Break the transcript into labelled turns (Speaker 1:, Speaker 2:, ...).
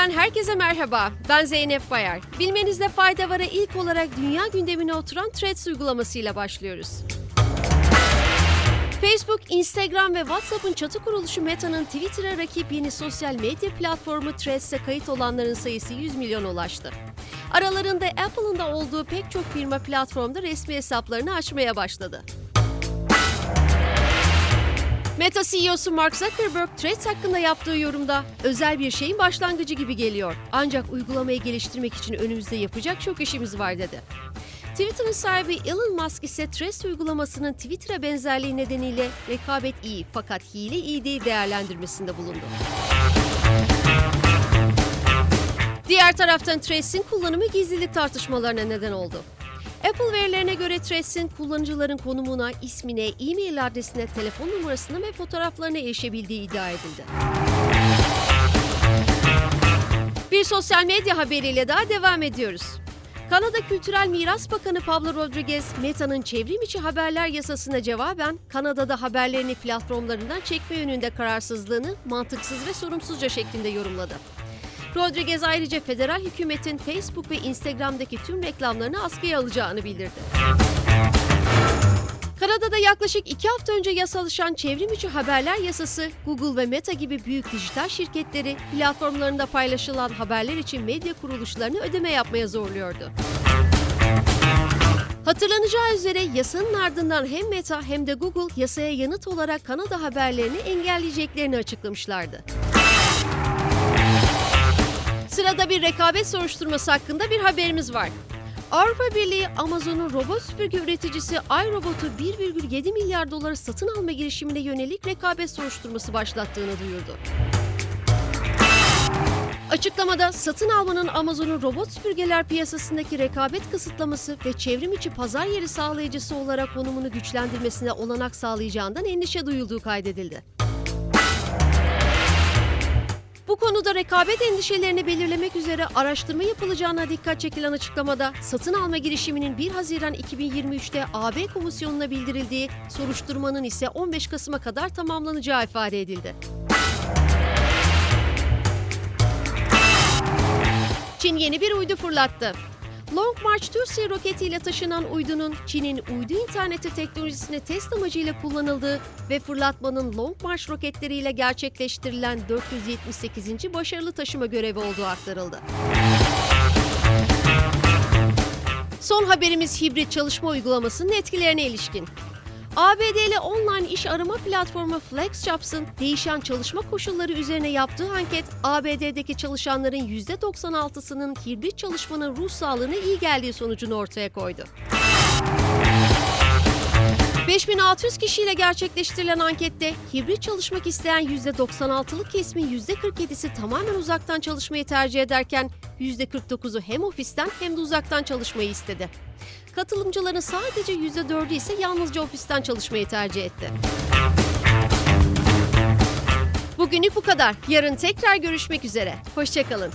Speaker 1: Haber'den herkese merhaba. Ben Zeynep Bayar. Bilmenizde fayda var'a ilk olarak dünya gündemine oturan Threads uygulamasıyla başlıyoruz. Facebook, Instagram ve WhatsApp'ın çatı kuruluşu Meta'nın Twitter'a rakip yeni sosyal medya platformu Threads'e kayıt olanların sayısı 100 milyon ulaştı. Aralarında Apple'ın da olduğu pek çok firma platformda resmi hesaplarını açmaya başladı. Meta CEO'su Mark Zuckerberg, Threads hakkında yaptığı yorumda özel bir şeyin başlangıcı gibi geliyor. Ancak uygulamayı geliştirmek için önümüzde yapacak çok işimiz var dedi. Twitter'ın sahibi Elon Musk ise Threads uygulamasının Twitter'a benzerliği nedeniyle rekabet iyi fakat hile iyi değil değerlendirmesinde bulundu. Diğer taraftan Threads'in kullanımı gizlilik tartışmalarına neden oldu. Apple verilerine göre Threads'in kullanıcıların konumuna, ismine, e-mail adresine, telefon numarasına ve fotoğraflarına erişebildiği iddia edildi. Bir sosyal medya haberiyle daha devam ediyoruz. Kanada Kültürel Miras Bakanı Pablo Rodriguez, Meta'nın çevrim içi haberler yasasına cevaben Kanada'da haberlerini platformlarından çekme yönünde kararsızlığını mantıksız ve sorumsuzca şeklinde yorumladı. Rodriguez ayrıca federal hükümetin Facebook ve Instagram'daki tüm reklamlarını askıya alacağını bildirdi. Kanada'da yaklaşık iki hafta önce yasalaşan çevrim içi haberler yasası, Google ve Meta gibi büyük dijital şirketleri platformlarında paylaşılan haberler için medya kuruluşlarını ödeme yapmaya zorluyordu. Hatırlanacağı üzere yasanın ardından hem Meta hem de Google yasaya yanıt olarak Kanada haberlerini engelleyeceklerini açıklamışlardı. Sırada bir rekabet soruşturması hakkında bir haberimiz var. Avrupa Birliği Amazon'un robot süpürge üreticisi iRobot'u 1,7 milyar dolara satın alma girişimine yönelik rekabet soruşturması başlattığını duyurdu. Açıklamada satın almanın Amazon'un robot süpürgeler piyasasındaki rekabet kısıtlaması ve çevrim içi pazar yeri sağlayıcısı olarak konumunu güçlendirmesine olanak sağlayacağından endişe duyulduğu kaydedildi. Konuda rekabet endişelerini belirlemek üzere araştırma yapılacağına dikkat çekilen açıklamada satın alma girişiminin 1 Haziran 2023'te AB komisyonuna bildirildiği, soruşturmanın ise 15 Kasım'a kadar tamamlanacağı ifade edildi. Çin yeni bir uydu fırlattı. Long March 2C roketiyle taşınan uydunun Çin'in uydu interneti teknolojisini test amacıyla kullanıldığı ve fırlatmanın Long March roketleriyle gerçekleştirilen 478. başarılı taşıma görevi olduğu aktarıldı. Son haberimiz hibrit çalışma uygulamasının etkilerine ilişkin. ABD'li online iş arama platformu FlexJobs'ın değişen çalışma koşulları üzerine yaptığı anket, ABD'deki çalışanların %96'sının hibrit çalışmanın ruh sağlığına iyi geldiği sonucunu ortaya koydu. 5600 kişiyle gerçekleştirilen ankette hibrit çalışmak isteyen %96'lık kesimin %47'si tamamen uzaktan çalışmayı tercih ederken %49'u hem ofisten hem de uzaktan çalışmayı istedi. Katılımcıların sadece %4'ü ise yalnızca ofisten çalışmayı tercih etti. Bugünlük bu kadar. Yarın tekrar görüşmek üzere. Hoşçakalın.